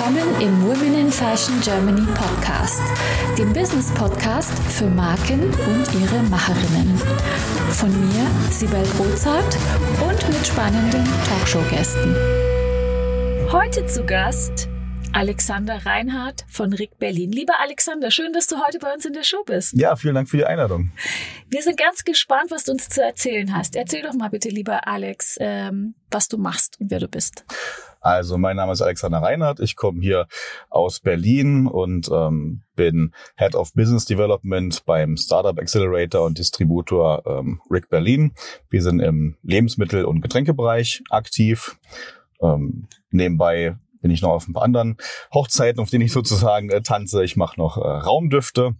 willkommen im Women in Fashion Germany Podcast, dem Business Podcast für Marken und ihre Macherinnen. Von mir, Sibel Rozart und mit spannenden Talkshow-Gästen. Heute zu Gast Alexander Reinhardt von Rick Berlin. Lieber Alexander, schön, dass du heute bei uns in der Show bist. Ja, vielen Dank für die Einladung. Wir sind ganz gespannt, was du uns zu erzählen hast. Erzähl doch mal bitte, lieber Alex, ähm, was du machst und wer du bist. Also mein Name ist Alexander Reinhardt. Ich komme hier aus Berlin und ähm, bin Head of Business Development beim Startup Accelerator und Distributor ähm, Rick Berlin. Wir sind im Lebensmittel- und Getränkebereich aktiv. Ähm, nebenbei bin ich noch auf ein paar anderen Hochzeiten, auf denen ich sozusagen äh, tanze. Ich mache noch äh, Raumdüfte.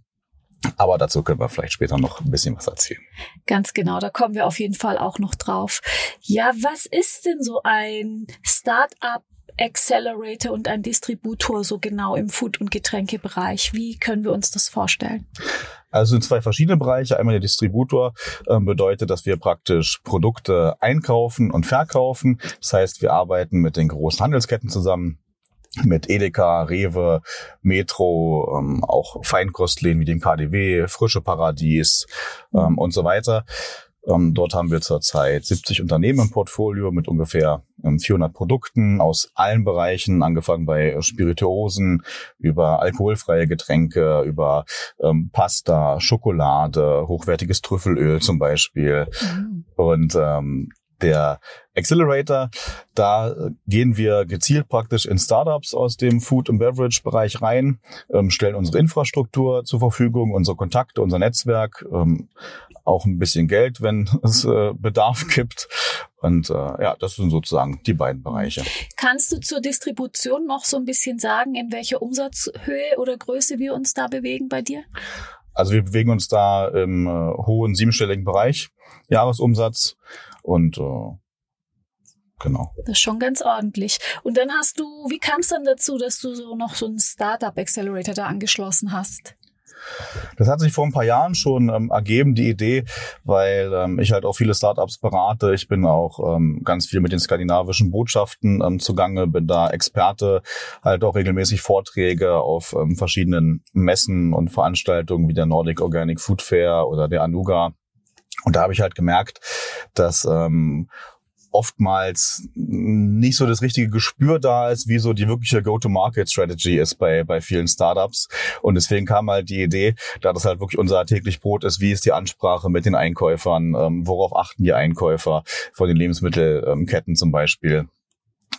Aber dazu können wir vielleicht später noch ein bisschen was erzählen. Ganz genau, da kommen wir auf jeden Fall auch noch drauf. Ja, was ist denn so ein Startup Accelerator und ein Distributor so genau im Food- und Getränkebereich? Wie können wir uns das vorstellen? Also in zwei verschiedene Bereiche. Einmal der Distributor äh, bedeutet, dass wir praktisch Produkte einkaufen und verkaufen. Das heißt, wir arbeiten mit den großen Handelsketten zusammen mit Edeka, Rewe, Metro, ähm, auch Feinkostläden wie dem KDW, Frische Paradies ähm, und so weiter. Ähm, dort haben wir zurzeit 70 Unternehmen im Portfolio mit ungefähr ähm, 400 Produkten aus allen Bereichen, angefangen bei Spirituosen, über alkoholfreie Getränke, über ähm, Pasta, Schokolade, hochwertiges Trüffelöl zum Beispiel. Mhm. Und ähm, der Accelerator. Da gehen wir gezielt praktisch in Startups aus dem Food- und Beverage-Bereich rein, ähm, stellen unsere Infrastruktur zur Verfügung, unsere Kontakte, unser Netzwerk, ähm, auch ein bisschen Geld, wenn es äh, Bedarf gibt. Und äh, ja, das sind sozusagen die beiden Bereiche. Kannst du zur Distribution noch so ein bisschen sagen, in welcher Umsatzhöhe oder Größe wir uns da bewegen bei dir? Also wir bewegen uns da im äh, hohen siebenstelligen Bereich Jahresumsatz und äh, genau. Das ist schon ganz ordentlich. Und dann hast du, wie kam es dann dazu, dass du so noch so einen Startup Accelerator da angeschlossen hast? Das hat sich vor ein paar Jahren schon ähm, ergeben, die Idee, weil ähm, ich halt auch viele Startups berate. Ich bin auch ähm, ganz viel mit den skandinavischen Botschaften ähm, zugange, bin da Experte, halt auch regelmäßig Vorträge auf ähm, verschiedenen Messen und Veranstaltungen wie der Nordic Organic Food Fair oder der Anuga. Und da habe ich halt gemerkt, dass ähm, oftmals nicht so das richtige Gespür da ist, wie so die wirkliche Go-to-Market-Strategy ist bei, bei vielen Startups. Und deswegen kam halt die Idee, da das halt wirklich unser täglich Brot ist, wie ist die Ansprache mit den Einkäufern, ähm, worauf achten die Einkäufer von den Lebensmittelketten zum Beispiel.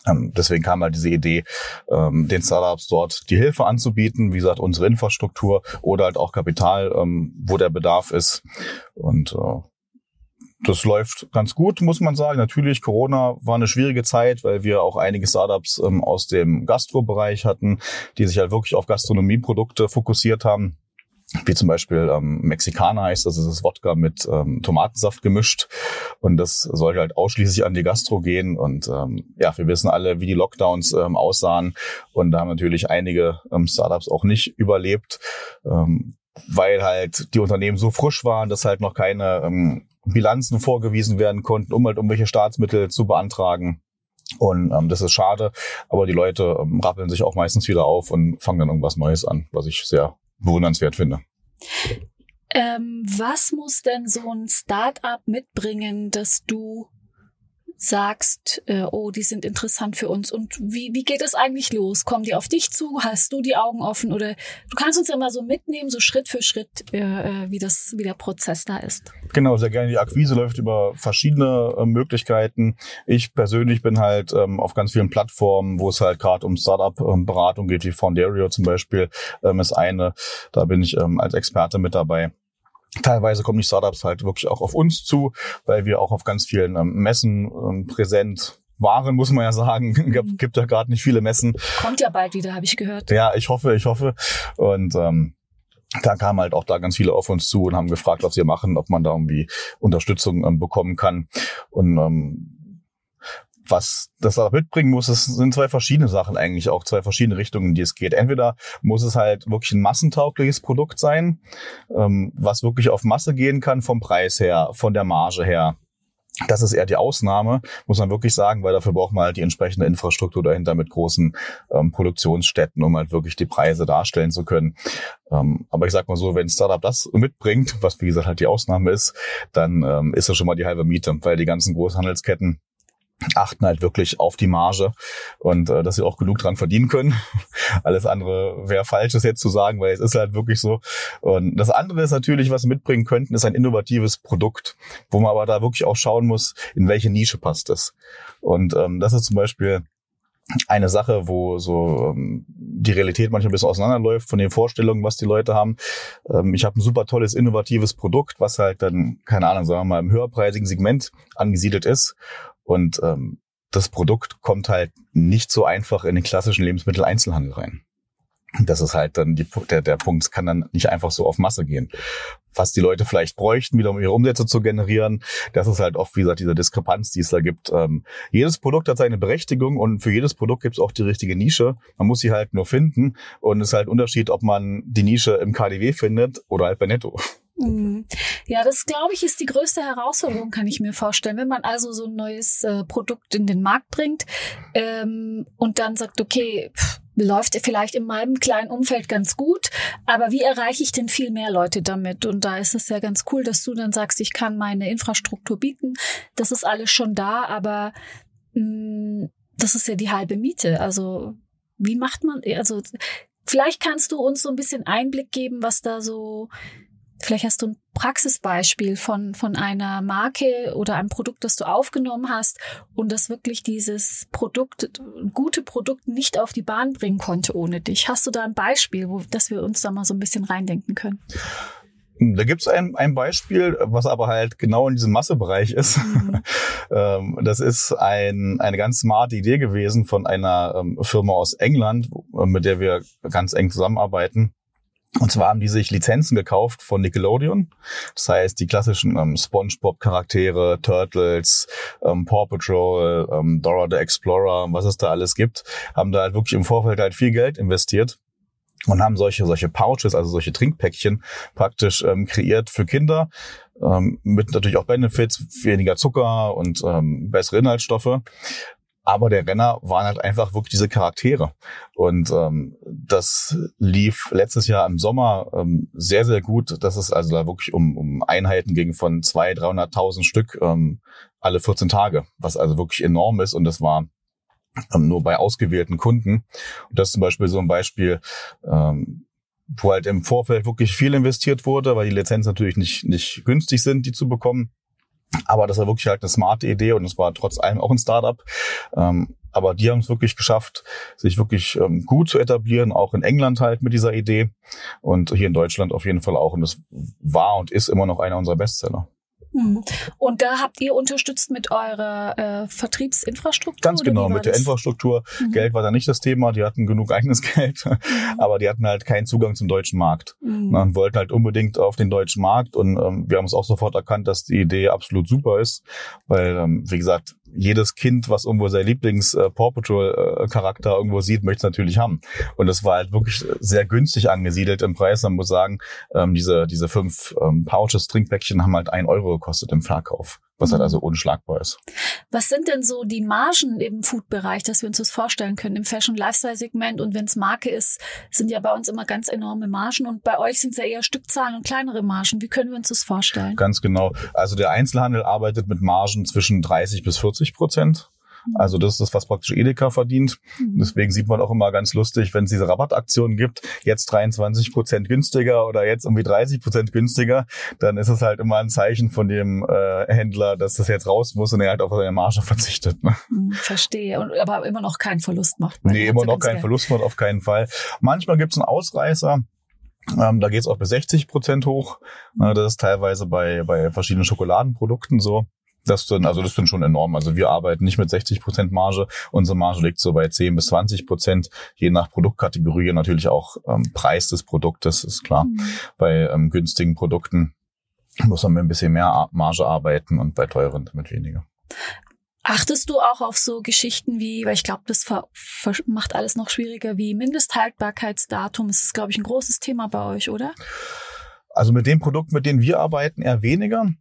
Ähm, deswegen kam halt diese Idee, ähm, den Startups dort die Hilfe anzubieten, wie gesagt, unsere Infrastruktur oder halt auch Kapital, ähm, wo der Bedarf ist. Und äh, das läuft ganz gut, muss man sagen. Natürlich, Corona war eine schwierige Zeit, weil wir auch einige Startups ähm, aus dem Gastrobereich hatten, die sich halt wirklich auf Gastronomieprodukte fokussiert haben. Wie zum Beispiel ähm, Mexikaner heißt das, ist das Wodka mit ähm, Tomatensaft gemischt. Und das sollte halt ausschließlich an die Gastro gehen. Und ähm, ja, wir wissen alle, wie die Lockdowns ähm, aussahen. Und da haben natürlich einige ähm, Startups auch nicht überlebt. Ähm, weil halt die Unternehmen so frisch waren, dass halt noch keine ähm, Bilanzen vorgewiesen werden konnten, um halt irgendwelche Staatsmittel zu beantragen. Und ähm, das ist schade, aber die Leute ähm, rappeln sich auch meistens wieder auf und fangen dann irgendwas Neues an, was ich sehr bewundernswert finde. Ähm, was muss denn so ein Start-up mitbringen, dass du sagst, äh, oh, die sind interessant für uns. Und wie, wie geht es eigentlich los? Kommen die auf dich zu? Hast du die Augen offen? Oder du kannst uns ja mal so mitnehmen, so Schritt für Schritt, äh, äh wie, das, wie der Prozess da ist. Genau, sehr gerne. Die Akquise läuft über verschiedene äh, Möglichkeiten. Ich persönlich bin halt ähm, auf ganz vielen Plattformen, wo es halt gerade um Startup-Beratung geht, wie Foundario zum Beispiel ähm, ist eine. Da bin ich ähm, als Experte mit dabei. Teilweise kommen die Startups halt wirklich auch auf uns zu, weil wir auch auf ganz vielen ähm, Messen ähm, präsent waren, muss man ja sagen. Gibt, mhm. gibt ja gerade nicht viele Messen. Kommt ja bald wieder, habe ich gehört. Ja, ich hoffe, ich hoffe. Und ähm, da kamen halt auch da ganz viele auf uns zu und haben gefragt, was wir machen, ob man da irgendwie Unterstützung ähm, bekommen kann. Und ähm, was das da mitbringen muss, es sind zwei verschiedene Sachen eigentlich, auch zwei verschiedene Richtungen, die es geht. Entweder muss es halt wirklich ein massentaugliches Produkt sein, ähm, was wirklich auf Masse gehen kann vom Preis her, von der Marge her. Das ist eher die Ausnahme, muss man wirklich sagen, weil dafür braucht man halt die entsprechende Infrastruktur dahinter mit großen ähm, Produktionsstätten, um halt wirklich die Preise darstellen zu können. Ähm, aber ich sag mal so, wenn ein Startup das mitbringt, was wie gesagt halt die Ausnahme ist, dann ähm, ist das schon mal die halbe Miete, weil die ganzen Großhandelsketten achten halt wirklich auf die Marge und äh, dass sie auch genug dran verdienen können. Alles andere wäre falsch, das jetzt zu sagen, weil es ist halt wirklich so. Und das andere ist natürlich, was sie mitbringen könnten, ist ein innovatives Produkt, wo man aber da wirklich auch schauen muss, in welche Nische passt es. Und ähm, das ist zum Beispiel eine Sache, wo so ähm, die Realität manchmal ein bisschen auseinanderläuft von den Vorstellungen, was die Leute haben. Ähm, ich habe ein super tolles, innovatives Produkt, was halt dann, keine Ahnung, sagen wir mal, im höherpreisigen Segment angesiedelt ist. Und ähm, das Produkt kommt halt nicht so einfach in den klassischen Lebensmitteleinzelhandel rein. Das ist halt dann die, der, der Punkt, es kann dann nicht einfach so auf Masse gehen. Was die Leute vielleicht bräuchten, wieder um ihre Umsätze zu generieren, das ist halt oft, wie gesagt, diese Diskrepanz, die es da gibt. Ähm, jedes Produkt hat seine Berechtigung und für jedes Produkt gibt es auch die richtige Nische. Man muss sie halt nur finden und es ist halt ein Unterschied, ob man die Nische im KDW findet oder halt bei Netto. Mhm. Ja, das glaube ich ist die größte Herausforderung, kann ich mir vorstellen. Wenn man also so ein neues äh, Produkt in den Markt bringt ähm, und dann sagt, okay, pff, läuft vielleicht in meinem kleinen Umfeld ganz gut, aber wie erreiche ich denn viel mehr Leute damit? Und da ist es ja ganz cool, dass du dann sagst, ich kann meine Infrastruktur bieten. Das ist alles schon da, aber mh, mm, das ist ja die halbe Miete. Also wie macht man, also vielleicht kannst du uns so ein bisschen Einblick geben, was da so Vielleicht hast du ein Praxisbeispiel von, von einer Marke oder einem Produkt, das du aufgenommen hast und das wirklich dieses Produkt, gute Produkt nicht auf die Bahn bringen konnte ohne dich. Hast du da ein Beispiel, wo, dass wir uns da mal so ein bisschen reindenken können? Da gibt's ein, ein Beispiel, was aber halt genau in diesem Massebereich ist. Mhm. Ähm, das ist ein, eine ganz smarte Idee gewesen von einer ähm, Firma aus England, mit der wir ganz eng zusammenarbeiten. Und zwar haben die sich Lizenzen gekauft von Nickelodeon. Das heißt, die klassischen ähm, SpongeBob-Charaktere, Turtles, ähm, Paw Patrol, ähm, Dora the Explorer, was es da alles gibt, haben da halt wirklich im Vorfeld halt viel Geld investiert und haben solche solche Pouches, also solche Trinkpäckchen praktisch ähm, kreiert für Kinder ähm, mit natürlich auch Benefits, weniger Zucker und ähm, bessere Inhaltsstoffe. Aber der Renner waren halt einfach wirklich diese Charaktere. Und ähm, das lief letztes Jahr im Sommer ähm, sehr, sehr gut. Das ist also da wirklich um, um Einheiten ging von 200.000, 300.000 Stück ähm, alle 14 Tage, was also wirklich enorm ist. Und das war ähm, nur bei ausgewählten Kunden. Und das ist zum Beispiel so ein Beispiel, ähm, wo halt im Vorfeld wirklich viel investiert wurde, weil die Lizenzen natürlich nicht, nicht günstig sind, die zu bekommen. Aber das war wirklich halt eine smarte Idee und es war trotz allem auch ein Startup. Ähm, aber die haben es wirklich geschafft, sich wirklich ähm, gut zu etablieren, auch in England halt mit dieser Idee und hier in Deutschland auf jeden Fall auch. Und das war und ist immer noch einer unserer Bestseller. Mhm. Und da habt ihr unterstützt mit eurer äh, Vertriebsinfrastruktur? Ganz genau, mit der Infrastruktur. Mhm. Geld war da nicht das Thema, die hatten genug eigenes Geld, mhm. aber die hatten halt keinen Zugang zum deutschen Markt. Mhm. Na, und wollten halt unbedingt auf den deutschen Markt und ähm, wir haben es auch sofort erkannt, dass die Idee absolut super ist, weil, ähm, wie gesagt, jedes Kind, was irgendwo sein Lieblings äh, Paw Patrol äh, irgendwo sieht, möchte es natürlich haben. Und es war halt wirklich sehr günstig angesiedelt im Preis. Man muss sagen, ähm, diese diese fünf ähm, Pouches Trinkpäckchen haben halt ein Euro gekostet im Verkauf was halt also unschlagbar ist. Was sind denn so die Margen im Food-Bereich, dass wir uns das vorstellen können, im Fashion-Lifestyle-Segment? Und wenn es Marke ist, sind ja bei uns immer ganz enorme Margen und bei euch sind es ja eher Stückzahlen und kleinere Margen. Wie können wir uns das vorstellen? Ganz genau. Also der Einzelhandel arbeitet mit Margen zwischen 30 bis 40 Prozent. Also das ist das, was praktisch Edeka verdient. Mhm. Deswegen sieht man auch immer ganz lustig, wenn es diese Rabattaktionen gibt, jetzt 23 Prozent günstiger oder jetzt irgendwie 30 Prozent günstiger, dann ist es halt immer ein Zeichen von dem äh, Händler, dass das jetzt raus muss und er halt auf seine Marge verzichtet. Ne? Mhm, verstehe. Und, aber immer noch keinen Verlust macht. Nee, immer noch keinen Verlust macht, auf keinen Fall. Manchmal gibt es einen Ausreißer. Ähm, da geht es auch bis 60 Prozent hoch. Äh, das ist teilweise bei, bei verschiedenen Schokoladenprodukten so. Das dann, also das sind schon enorm. Also wir arbeiten nicht mit 60 Prozent Marge. Unsere Marge liegt so bei 10 bis 20 Prozent, je nach Produktkategorie natürlich auch ähm, Preis des Produktes, ist klar. Mhm. Bei ähm, günstigen Produkten muss man mit ein bisschen mehr Marge arbeiten und bei teuren damit weniger. Achtest du auch auf so Geschichten wie, weil ich glaube, das macht alles noch schwieriger, wie Mindesthaltbarkeitsdatum? Das ist, glaube ich, ein großes Thema bei euch, oder? Also mit den Produkten, mit denen wir arbeiten, eher weniger.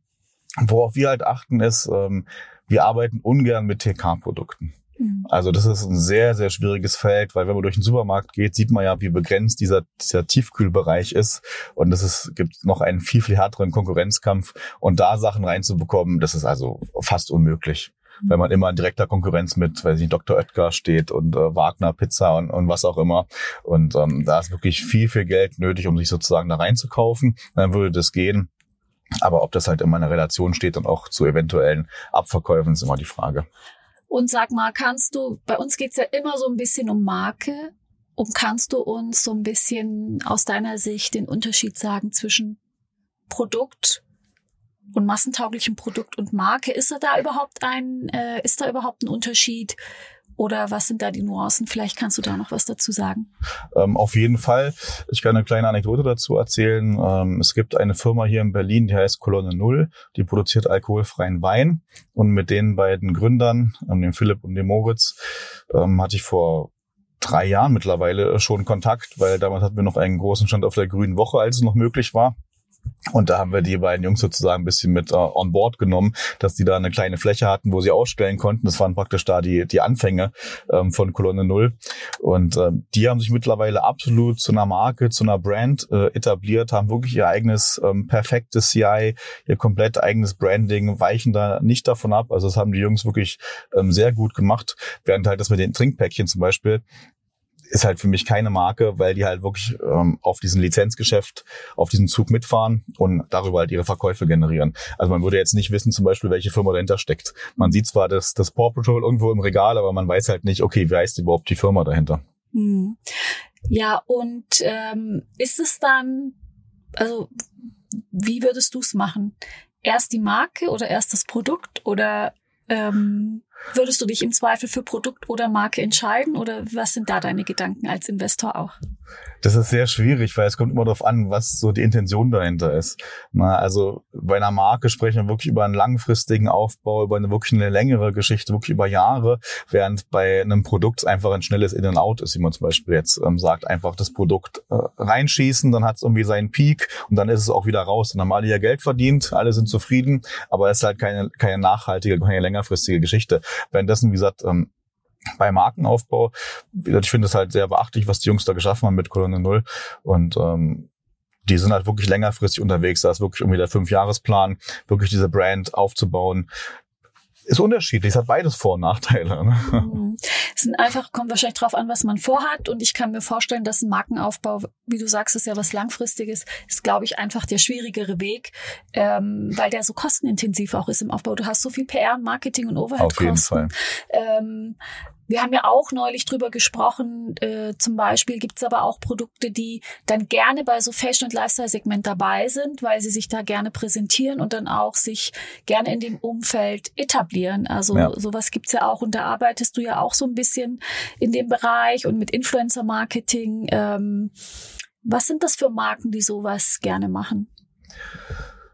Worauf wir halt achten ist, ähm, wir arbeiten ungern mit TK-Produkten. Mhm. Also das ist ein sehr, sehr schwieriges Feld, weil wenn man durch den Supermarkt geht, sieht man ja, wie begrenzt dieser, dieser Tiefkühlbereich ist. Und es ist, gibt noch einen viel, viel härteren Konkurrenzkampf. Und da Sachen reinzubekommen, das ist also fast unmöglich. Mhm. Wenn man immer in direkter Konkurrenz mit, weiß ich nicht, Dr. Oetker steht und äh, Wagner Pizza und, und was auch immer. Und ähm, da ist wirklich viel, viel Geld nötig, um sich sozusagen da reinzukaufen. Dann würde das gehen. Aber ob das halt immer in einer Relation steht und auch zu eventuellen Abverkäufen, ist immer die Frage. Und sag mal, kannst du, bei uns geht's ja immer so ein bisschen um Marke. Und kannst du uns so ein bisschen aus deiner Sicht den Unterschied sagen zwischen Produkt und massentauglichem Produkt und Marke? Ist da überhaupt ein, äh, ist da überhaupt ein Unterschied? Oder was sind da die Nuancen? Vielleicht kannst du da noch was dazu sagen. Ähm, auf jeden Fall. Ich kann eine kleine Anekdote dazu erzählen. Ähm, es gibt eine Firma hier in Berlin, die heißt Kolonne Null. Die produziert alkoholfreien Wein. Und mit den beiden Gründern, ähm, dem Philipp und dem Moritz, ähm, hatte ich vor drei Jahren mittlerweile schon Kontakt, weil damals hatten wir noch einen großen Stand auf der Grünen Woche, als es noch möglich war. Und da haben wir die beiden Jungs sozusagen ein bisschen mit äh, on board genommen, dass die da eine kleine Fläche hatten, wo sie ausstellen konnten. Das waren praktisch da die, die Anfänge ähm, von Kolonne Null. Und ähm, die haben sich mittlerweile absolut zu einer Marke, zu einer Brand äh, etabliert, haben wirklich ihr eigenes ähm, perfektes CI, ihr komplett eigenes Branding, weichen da nicht davon ab. Also das haben die Jungs wirklich ähm, sehr gut gemacht. Während halt das mit den Trinkpäckchen zum Beispiel, ist halt für mich keine Marke, weil die halt wirklich ähm, auf diesem Lizenzgeschäft, auf diesem Zug mitfahren und darüber halt ihre Verkäufe generieren. Also man würde jetzt nicht wissen, zum Beispiel, welche Firma dahinter steckt. Man sieht zwar das, das Paw Patrol irgendwo im Regal, aber man weiß halt nicht, okay, wie heißt überhaupt die Firma dahinter? Hm. Ja, und ähm, ist es dann, also wie würdest du es machen? Erst die Marke oder erst das Produkt oder ähm, Würdest du dich im Zweifel für Produkt oder Marke entscheiden oder was sind da deine Gedanken als Investor auch? Das ist sehr schwierig, weil es kommt immer darauf an, was so die Intention dahinter ist. Na, also bei einer Marke sprechen wir wirklich über einen langfristigen Aufbau, über eine wirklich eine längere Geschichte, wirklich über Jahre, während bei einem Produkt einfach ein schnelles In and Out ist, wie man zum Beispiel jetzt ähm, sagt, einfach das Produkt äh, reinschießen, dann hat es irgendwie seinen Peak und dann ist es auch wieder raus. Dann haben alle ihr Geld verdient, alle sind zufrieden, aber es ist halt keine, keine nachhaltige, keine längerfristige Geschichte. Währenddessen, wie gesagt, ähm, bei Markenaufbau. Ich finde es halt sehr beachtlich, was die Jungs da geschaffen haben mit Kolonne Null. Und ähm, die sind halt wirklich längerfristig unterwegs. Da ist wirklich irgendwie der Fünfjahresplan, wirklich diese Brand aufzubauen. Ist unterschiedlich, es hat beides Vor- und Nachteile. Ne? Mhm. Es sind einfach, kommt wahrscheinlich drauf an, was man vorhat. Und ich kann mir vorstellen, dass ein Markenaufbau, wie du sagst, ist ja was Langfristiges, ist, glaube ich, einfach der schwierigere Weg, ähm, weil der so kostenintensiv auch ist im Aufbau. Du hast so viel PR, Marketing und Overhead-Kosten. Auf jeden Fall. Ähm, wir haben ja auch neulich drüber gesprochen, äh, zum Beispiel gibt es aber auch Produkte, die dann gerne bei so Fashion- und Lifestyle-Segment dabei sind, weil sie sich da gerne präsentieren und dann auch sich gerne in dem Umfeld etablieren. Also ja. sowas gibt's ja auch und da arbeitest du ja auch so ein bisschen in dem Bereich und mit Influencer-Marketing. Ähm, was sind das für Marken, die sowas gerne machen?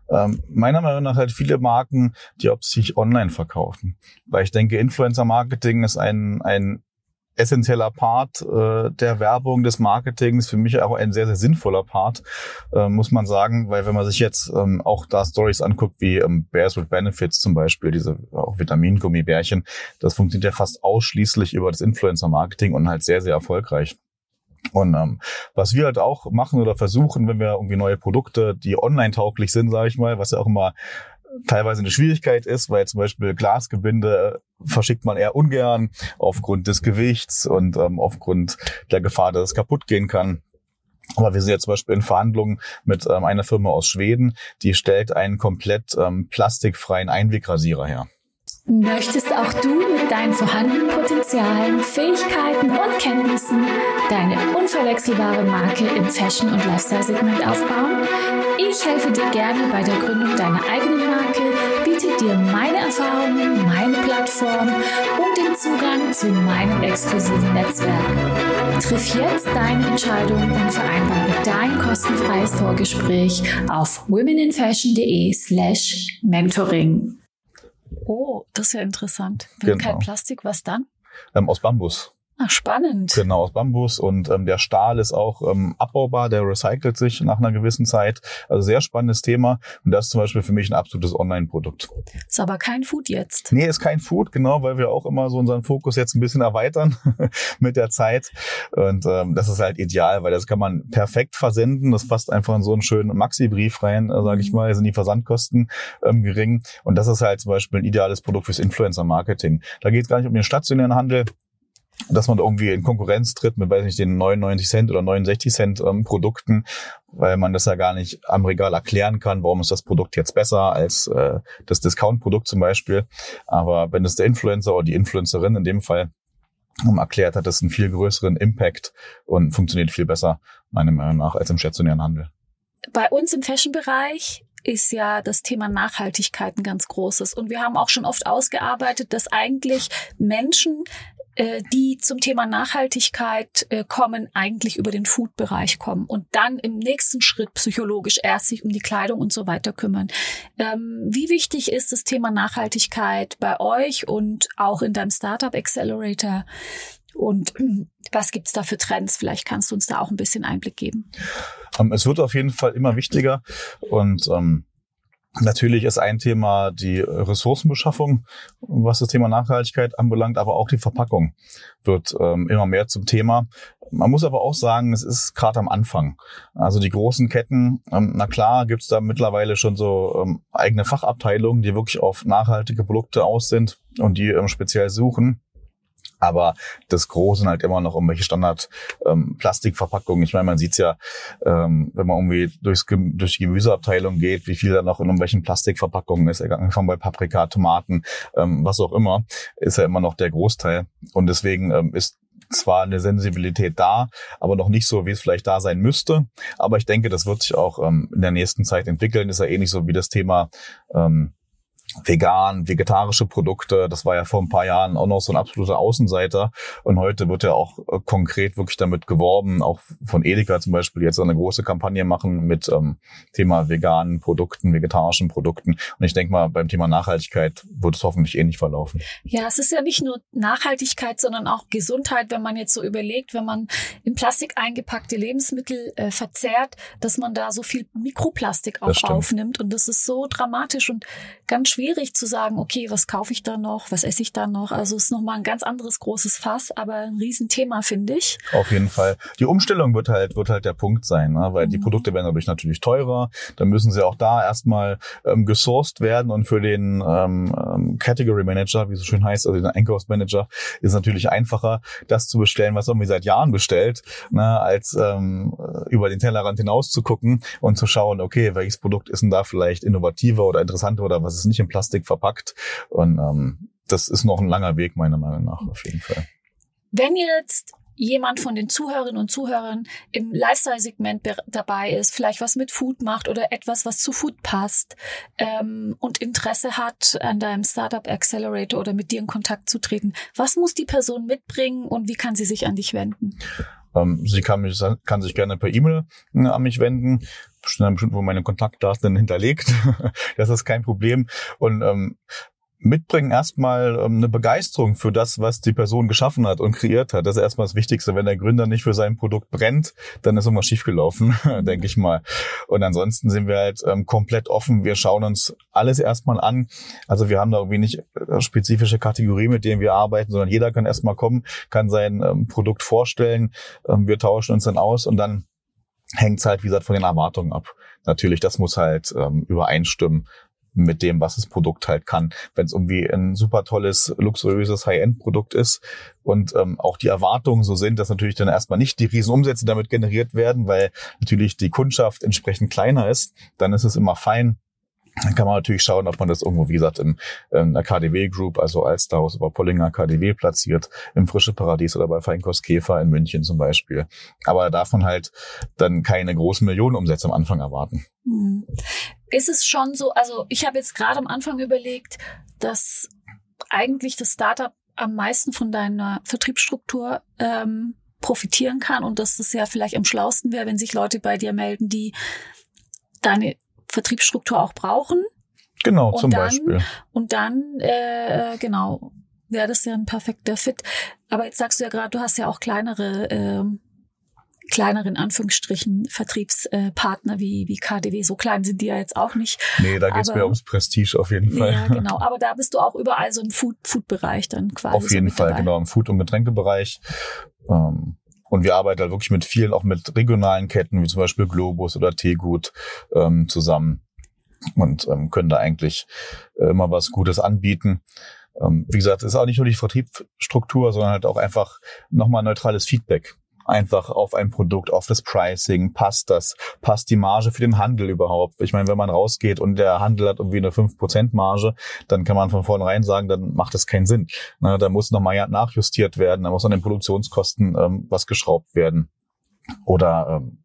Ähm, meiner Meinung nach halt viele Marken, die sich online verkaufen. Weil ich denke, Influencer-Marketing ist ein, ein essentieller Part äh, der Werbung, des Marketings, für mich auch ein sehr, sehr sinnvoller Part, äh, muss man sagen, weil wenn man sich jetzt ähm, auch da Stories anguckt, wie ähm, Bears with Benefits zum Beispiel, diese auch Vitamingummibärchen, das funktioniert ja fast ausschließlich über das Influencer-Marketing und halt sehr, sehr erfolgreich. Und ähm, was wir halt auch machen oder versuchen, wenn wir irgendwie neue Produkte, die online tauglich sind, sage ich mal, was ja auch immer teilweise eine Schwierigkeit ist, weil zum Beispiel Glasgebinde verschickt man eher ungern aufgrund des Gewichts und ähm, aufgrund der Gefahr, dass es kaputt gehen kann. Aber wir sind jetzt zum Beispiel in Verhandlungen mit ähm, einer Firma aus Schweden, die stellt einen komplett ähm, plastikfreien Einwegrasierer her. Möchtest auch du mit deinen vorhandenen Potenzialen, Fähigkeiten und Kenntnissen deine unverwechselbare Marke im Fashion- und Lifestyle-Segment aufbauen? Ich helfe dir gerne bei der Gründung deiner eigenen Marke, biete dir meine Erfahrungen, meine Plattform und den Zugang zu meinem exklusiven Netzwerk. Triff jetzt deine Entscheidung und vereinbare dein kostenfreies Vorgespräch auf womeninfashion.de slash mentoring. Oh, das ist ja interessant. Wenn genau. kein Plastik, was dann? Ähm, aus Bambus. Ach, spannend. Genau, aus Bambus. Und ähm, der Stahl ist auch ähm, abbaubar, der recycelt sich nach einer gewissen Zeit. Also sehr spannendes Thema. Und das ist zum Beispiel für mich ein absolutes Online-Produkt. Ist aber kein Food jetzt. Nee, ist kein Food, genau, weil wir auch immer so unseren Fokus jetzt ein bisschen erweitern mit der Zeit. Und ähm, das ist halt ideal, weil das kann man perfekt versenden. Das passt einfach in so einen schönen Maxi-Brief rein, äh, sage ich mhm. mal. Sind die Versandkosten ähm, gering. Und das ist halt zum Beispiel ein ideales Produkt fürs Influencer-Marketing. Da geht es gar nicht um den stationären Handel, dass man irgendwie in Konkurrenz tritt mit, weiß nicht, den 99 Cent oder 69 Cent ähm, Produkten, weil man das ja gar nicht am Regal erklären kann, warum ist das Produkt jetzt besser als äh, das Discount-Produkt zum Beispiel. Aber wenn es der Influencer oder die Influencerin in dem Fall um erklärt, hat das einen viel größeren Impact und funktioniert viel besser, meiner Meinung nach, als im stationären Handel. Bei uns im Fashion-Bereich ist ja das Thema Nachhaltigkeit ein ganz großes. Und wir haben auch schon oft ausgearbeitet, dass eigentlich Menschen äh, die zum Thema Nachhaltigkeit äh, kommen, eigentlich über den Food-Bereich kommen und dann im nächsten Schritt psychologisch erst sich um die Kleidung und so weiter kümmern. Ähm, wie wichtig ist das Thema Nachhaltigkeit bei euch und auch in deinem Startup Accelerator? Und was gibt's da für Trends? Vielleicht kannst du uns da auch ein bisschen Einblick geben. Ähm, es wird auf jeden Fall immer wichtiger und ähm, Natürlich ist ein Thema die Ressourcenbeschaffung, was das Thema Nachhaltigkeit anbelangt, aber auch die Verpackung wird ähm, immer mehr zum Thema. Man muss aber auch sagen, es ist gerade am Anfang. Also die großen Ketten, ähm, na klar, gibt's da mittlerweile schon so ähm, eigene Fachabteilungen, die wirklich auf nachhaltige Produkte aus sind und die ähm, speziell suchen. Aber das Große sind halt immer noch irgendwelche Standard-Plastikverpackungen. Ähm, ich meine, man sieht's ja, ähm, wenn man irgendwie durchs, durch die Gemüseabteilung geht, wie viel da noch in irgendwelchen Plastikverpackungen ist, angefangen bei Paprika, Tomaten, ähm, was auch immer, ist ja immer noch der Großteil. Und deswegen ähm, ist zwar eine Sensibilität da, aber noch nicht so, wie es vielleicht da sein müsste. Aber ich denke, das wird sich auch ähm, in der nächsten Zeit entwickeln. Ist ja ähnlich so wie das Thema ähm, vegan, vegetarische Produkte. Das war ja vor ein paar Jahren auch noch so ein absoluter Außenseiter. Und heute wird ja auch äh, konkret wirklich damit geworben, auch von Edeka zum Beispiel, jetzt eine große Kampagne machen mit ähm, Thema veganen Produkten, vegetarischen Produkten. Und ich denke mal, beim Thema Nachhaltigkeit wird es hoffentlich ähnlich verlaufen. Ja, es ist ja nicht nur Nachhaltigkeit, sondern auch Gesundheit, wenn man jetzt so überlegt, wenn man in Plastik eingepackte Lebensmittel äh, verzehrt, dass man da so viel Mikroplastik auch aufnimmt. Und das ist so dramatisch und ganz schwierig zu sagen, okay, was kaufe ich da noch, was esse ich da noch? Also ist nochmal ein ganz anderes großes Fass, aber ein Riesenthema, finde ich. Auf jeden Fall. Die Umstellung wird halt, wird halt der Punkt sein, ne? weil mhm. die Produkte werden dadurch natürlich teurer. Dann müssen sie auch da erstmal ähm, gesourced werden und für den ähm, ähm Category Manager, wie es so schön heißt, also den Einkaufsmanager, ist es natürlich einfacher, das zu bestellen, was irgendwie seit Jahren bestellt, ne? als ähm, über den Tellerrand hinaus zu gucken und zu schauen, okay, welches Produkt ist denn da vielleicht innovativer oder interessanter oder was ist nicht im Plastik verpackt. Und ähm, das ist noch ein langer Weg, meiner Meinung nach, auf jeden Fall. Wenn jetzt jemand von den Zuhörerinnen und Zuhörern im Lifestyle-Segment dabei ist, vielleicht was mit Food macht oder etwas, was zu Food passt ähm, und Interesse hat, an deinem Startup Accelerator oder mit dir in Kontakt zu treten, was muss die Person mitbringen und wie kann sie sich an dich wenden? Ähm, sie kann, mich, kann sich gerne per E-Mail äh, an mich wenden dann bestimmt wo meine Kontaktdaten hinterlegt. das ist kein Problem. Und ähm, mitbringen erstmal ähm, eine Begeisterung für das, was die Person geschaffen hat und kreiert hat. Das ist erstmal das Wichtigste. Wenn der Gründer nicht für sein Produkt brennt, dann ist irgendwas schiefgelaufen, denke ich mal. Und ansonsten sind wir halt ähm, komplett offen. Wir schauen uns alles erstmal an. Also wir haben da irgendwie nicht äh, spezifische Kategorie, mit denen wir arbeiten, sondern jeder kann erstmal kommen, kann sein ähm, Produkt vorstellen. Ähm, wir tauschen uns dann aus und dann hängt halt, wie gesagt, von den Erwartungen ab. Natürlich, das muss halt ähm, übereinstimmen mit dem, was das Produkt halt kann. Wenn es irgendwie ein super tolles, luxuriöses High-End-Produkt ist und ähm, auch die Erwartungen so sind, dass natürlich dann erstmal nicht die Riesenumsätze damit generiert werden, weil natürlich die Kundschaft entsprechend kleiner ist, dann ist es immer fein, dann kann man natürlich schauen, ob man das irgendwo, wie gesagt, in, in der KDW Group, also Alsterhaus über Pollinger KDW platziert, im Frische Paradies oder bei Feinkost Käfer in München zum Beispiel. Aber da darf man halt dann keine großen Millionenumsätze am Anfang erwarten. Hm. Ist es schon so, also ich habe jetzt gerade am Anfang überlegt, dass eigentlich das Startup am meisten von deiner Vertriebsstruktur ähm, profitieren kann und dass es ja vielleicht am schlausten wäre, wenn sich Leute bei dir melden, die deine Vertriebsstruktur auch brauchen. Genau, und zum dann, Beispiel. Und dann, äh, genau, wäre das ja ein perfekter Fit. Aber jetzt sagst du ja gerade, du hast ja auch kleinere ähm, kleineren Anführungsstrichen Vertriebspartner wie, wie KDW. So klein sind die ja jetzt auch nicht. Nee, da geht's mehr ums Prestige auf jeden Fall. Ja, genau. Aber da bist du auch überall so im Food-Bereich Food dann quasi. Auf jeden so Fall, dabei. genau, im Food- und Getränkebereich. Ähm, und wir arbeiten halt wirklich mit vielen, auch mit regionalen Ketten, wie zum Beispiel Globus oder Teegut ähm, zusammen und ähm, können da eigentlich äh, immer was Gutes anbieten. Ähm, wie gesagt, es ist auch nicht nur die Vertriebsstruktur, sondern halt auch einfach nochmal neutrales Feedback einfach auf ein Produkt, auf das Pricing, passt das, passt die Marge für den Handel überhaupt. Ich meine, wenn man rausgeht und der Handel hat irgendwie eine 5% Marge, dann kann man von vornherein sagen, dann macht das keinen Sinn. Na, da muss nochmal nachjustiert werden, da muss an den Produktionskosten ähm, was geschraubt werden. Oder ähm,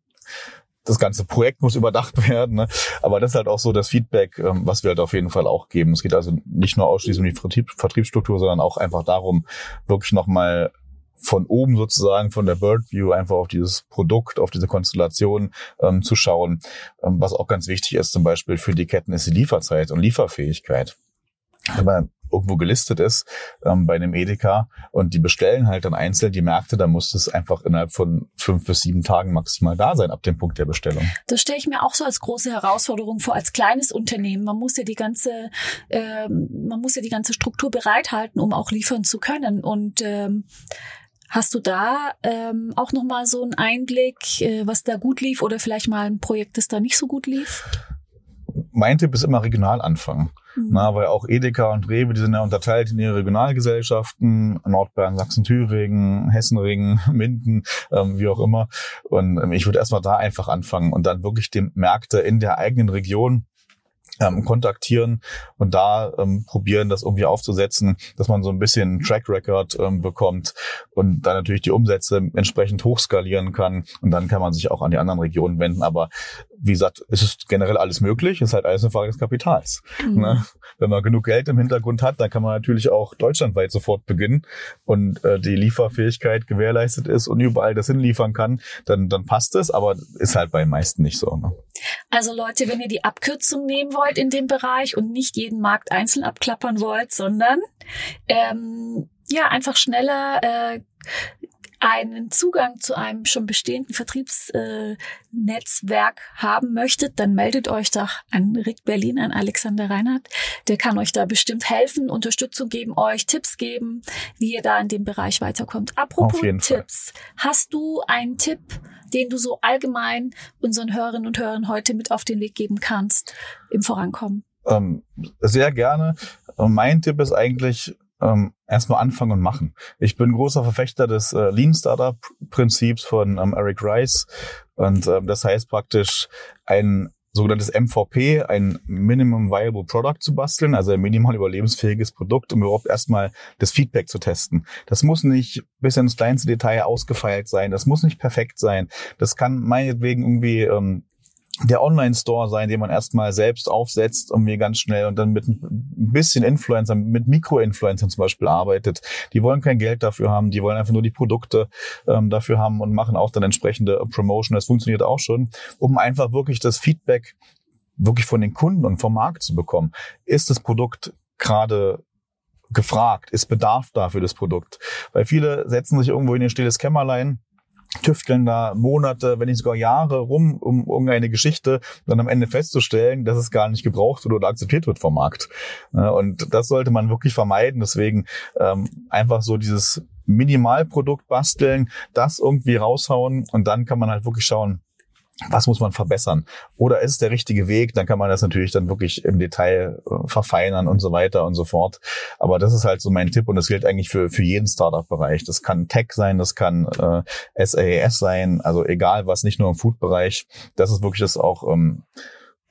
das ganze Projekt muss überdacht werden. Ne? Aber das ist halt auch so das Feedback, ähm, was wir halt auf jeden Fall auch geben. Es geht also nicht nur ausschließlich um die Vertrieb, Vertriebsstruktur, sondern auch einfach darum, wirklich nochmal von oben sozusagen, von der Bird View einfach auf dieses Produkt, auf diese Konstellation ähm, zu schauen. Ähm, was auch ganz wichtig ist, zum Beispiel für die Ketten ist die Lieferzeit und Lieferfähigkeit. Wenn man irgendwo gelistet ist ähm, bei einem Edeka und die bestellen halt dann einzeln die Märkte, dann muss es einfach innerhalb von fünf bis sieben Tagen maximal da sein ab dem Punkt der Bestellung. Das stelle ich mir auch so als große Herausforderung vor als kleines Unternehmen. Man muss ja die ganze, ähm, man muss ja die ganze Struktur bereithalten, um auch liefern zu können und ähm, Hast du da ähm, auch noch mal so einen Einblick, äh, was da gut lief oder vielleicht mal ein Projekt, das da nicht so gut lief? Mein Tipp ist immer regional anfangen. Mhm. Na, weil auch Edeka und Rewe, die sind ja unterteilt in ihre Regionalgesellschaften, Nordbayern, Sachsen, Thüringen, Hessenringen, Minden, ähm, wie auch immer. Und ähm, ich würde erstmal da einfach anfangen und dann wirklich die Märkte in der eigenen Region ähm, kontaktieren und da ähm, probieren, das irgendwie aufzusetzen, dass man so ein bisschen Track Record ähm, bekommt und dann natürlich die Umsätze entsprechend hochskalieren kann und dann kann man sich auch an die anderen Regionen wenden. Aber wie gesagt, es ist generell alles möglich, es ist halt alles eine Frage des Kapitals. Mhm. Ne? Wenn man genug Geld im Hintergrund hat, dann kann man natürlich auch deutschlandweit sofort beginnen und äh, die Lieferfähigkeit gewährleistet ist und überall das hinliefern kann, dann, dann passt es, aber ist halt bei den meisten nicht so. Ne? Also Leute, wenn ihr die Abkürzung nehmen wollt in dem Bereich und nicht jeden Markt einzeln abklappern wollt, sondern ähm, ja einfach schneller äh, einen Zugang zu einem schon bestehenden Vertriebsnetzwerk äh, haben möchtet, dann meldet euch doch an Rick Berlin, an Alexander Reinhardt. Der kann euch da bestimmt helfen, Unterstützung geben, euch Tipps geben, wie ihr da in dem Bereich weiterkommt. Apropos Tipps, hast du einen Tipp, den du so allgemein unseren Hörerinnen und Hörern heute mit auf den Weg geben kannst im Vorankommen? Ähm, sehr gerne. Mein Tipp ist eigentlich, ähm, erstmal anfangen und machen. Ich bin großer Verfechter des äh, Lean Startup Prinzips von ähm, Eric Rice und ähm, das heißt praktisch ein sogenanntes MVP, ein Minimum Viable Product zu basteln, also ein minimal überlebensfähiges Produkt, um überhaupt erstmal das Feedback zu testen. Das muss nicht bis ins kleinste Detail ausgefeilt sein, das muss nicht perfekt sein. Das kann meinetwegen irgendwie ähm, der Online-Store sein, den man erstmal selbst aufsetzt und mir ganz schnell und dann mit ein bisschen Influencern, mit Mikro-Influencern zum Beispiel arbeitet. Die wollen kein Geld dafür haben, die wollen einfach nur die Produkte ähm, dafür haben und machen auch dann entsprechende Promotion. Das funktioniert auch schon, um einfach wirklich das Feedback wirklich von den Kunden und vom Markt zu bekommen. Ist das Produkt gerade gefragt? Ist Bedarf da für das Produkt? Weil viele setzen sich irgendwo in ein stilles Kämmerlein tüfteln da Monate, wenn nicht sogar Jahre rum, um irgendeine Geschichte dann am Ende festzustellen, dass es gar nicht gebraucht wird oder akzeptiert wird vom Markt. Und das sollte man wirklich vermeiden. Deswegen ähm, einfach so dieses Minimalprodukt basteln, das irgendwie raushauen und dann kann man halt wirklich schauen, was muss man verbessern? Oder ist es der richtige Weg? Dann kann man das natürlich dann wirklich im Detail äh, verfeinern und so weiter und so fort. Aber das ist halt so mein Tipp und das gilt eigentlich für, für jeden Startup-Bereich. Das kann Tech sein, das kann äh, SaaS sein, also egal was, nicht nur im Food-Bereich. Das ist wirklich das auch, ähm,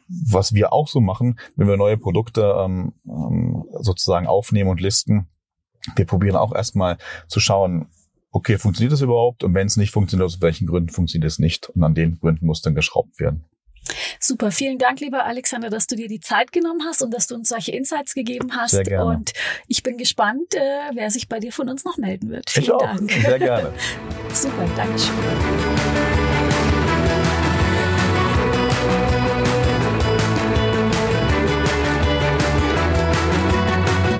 was wir auch so machen, wenn wir neue Produkte ähm, ähm sozusagen aufnehmen und listen. Wir probieren auch erstmal zu schauen, okay, funktioniert das überhaupt? Und wenn es nicht funktioniert, aus welchen Gründen funktioniert es nicht? Und an den Gründen muss dann geschraubt werden. Super, vielen Dank, lieber Alexander, dass du dir die Zeit genommen hast und dass du uns solche Insights gegeben hast. Sehr gerne. Und ich bin gespannt, äh, wer sich bei dir von uns noch melden wird. Vielen ich auch. Dank. Sehr gerne. Super, Dankeschön.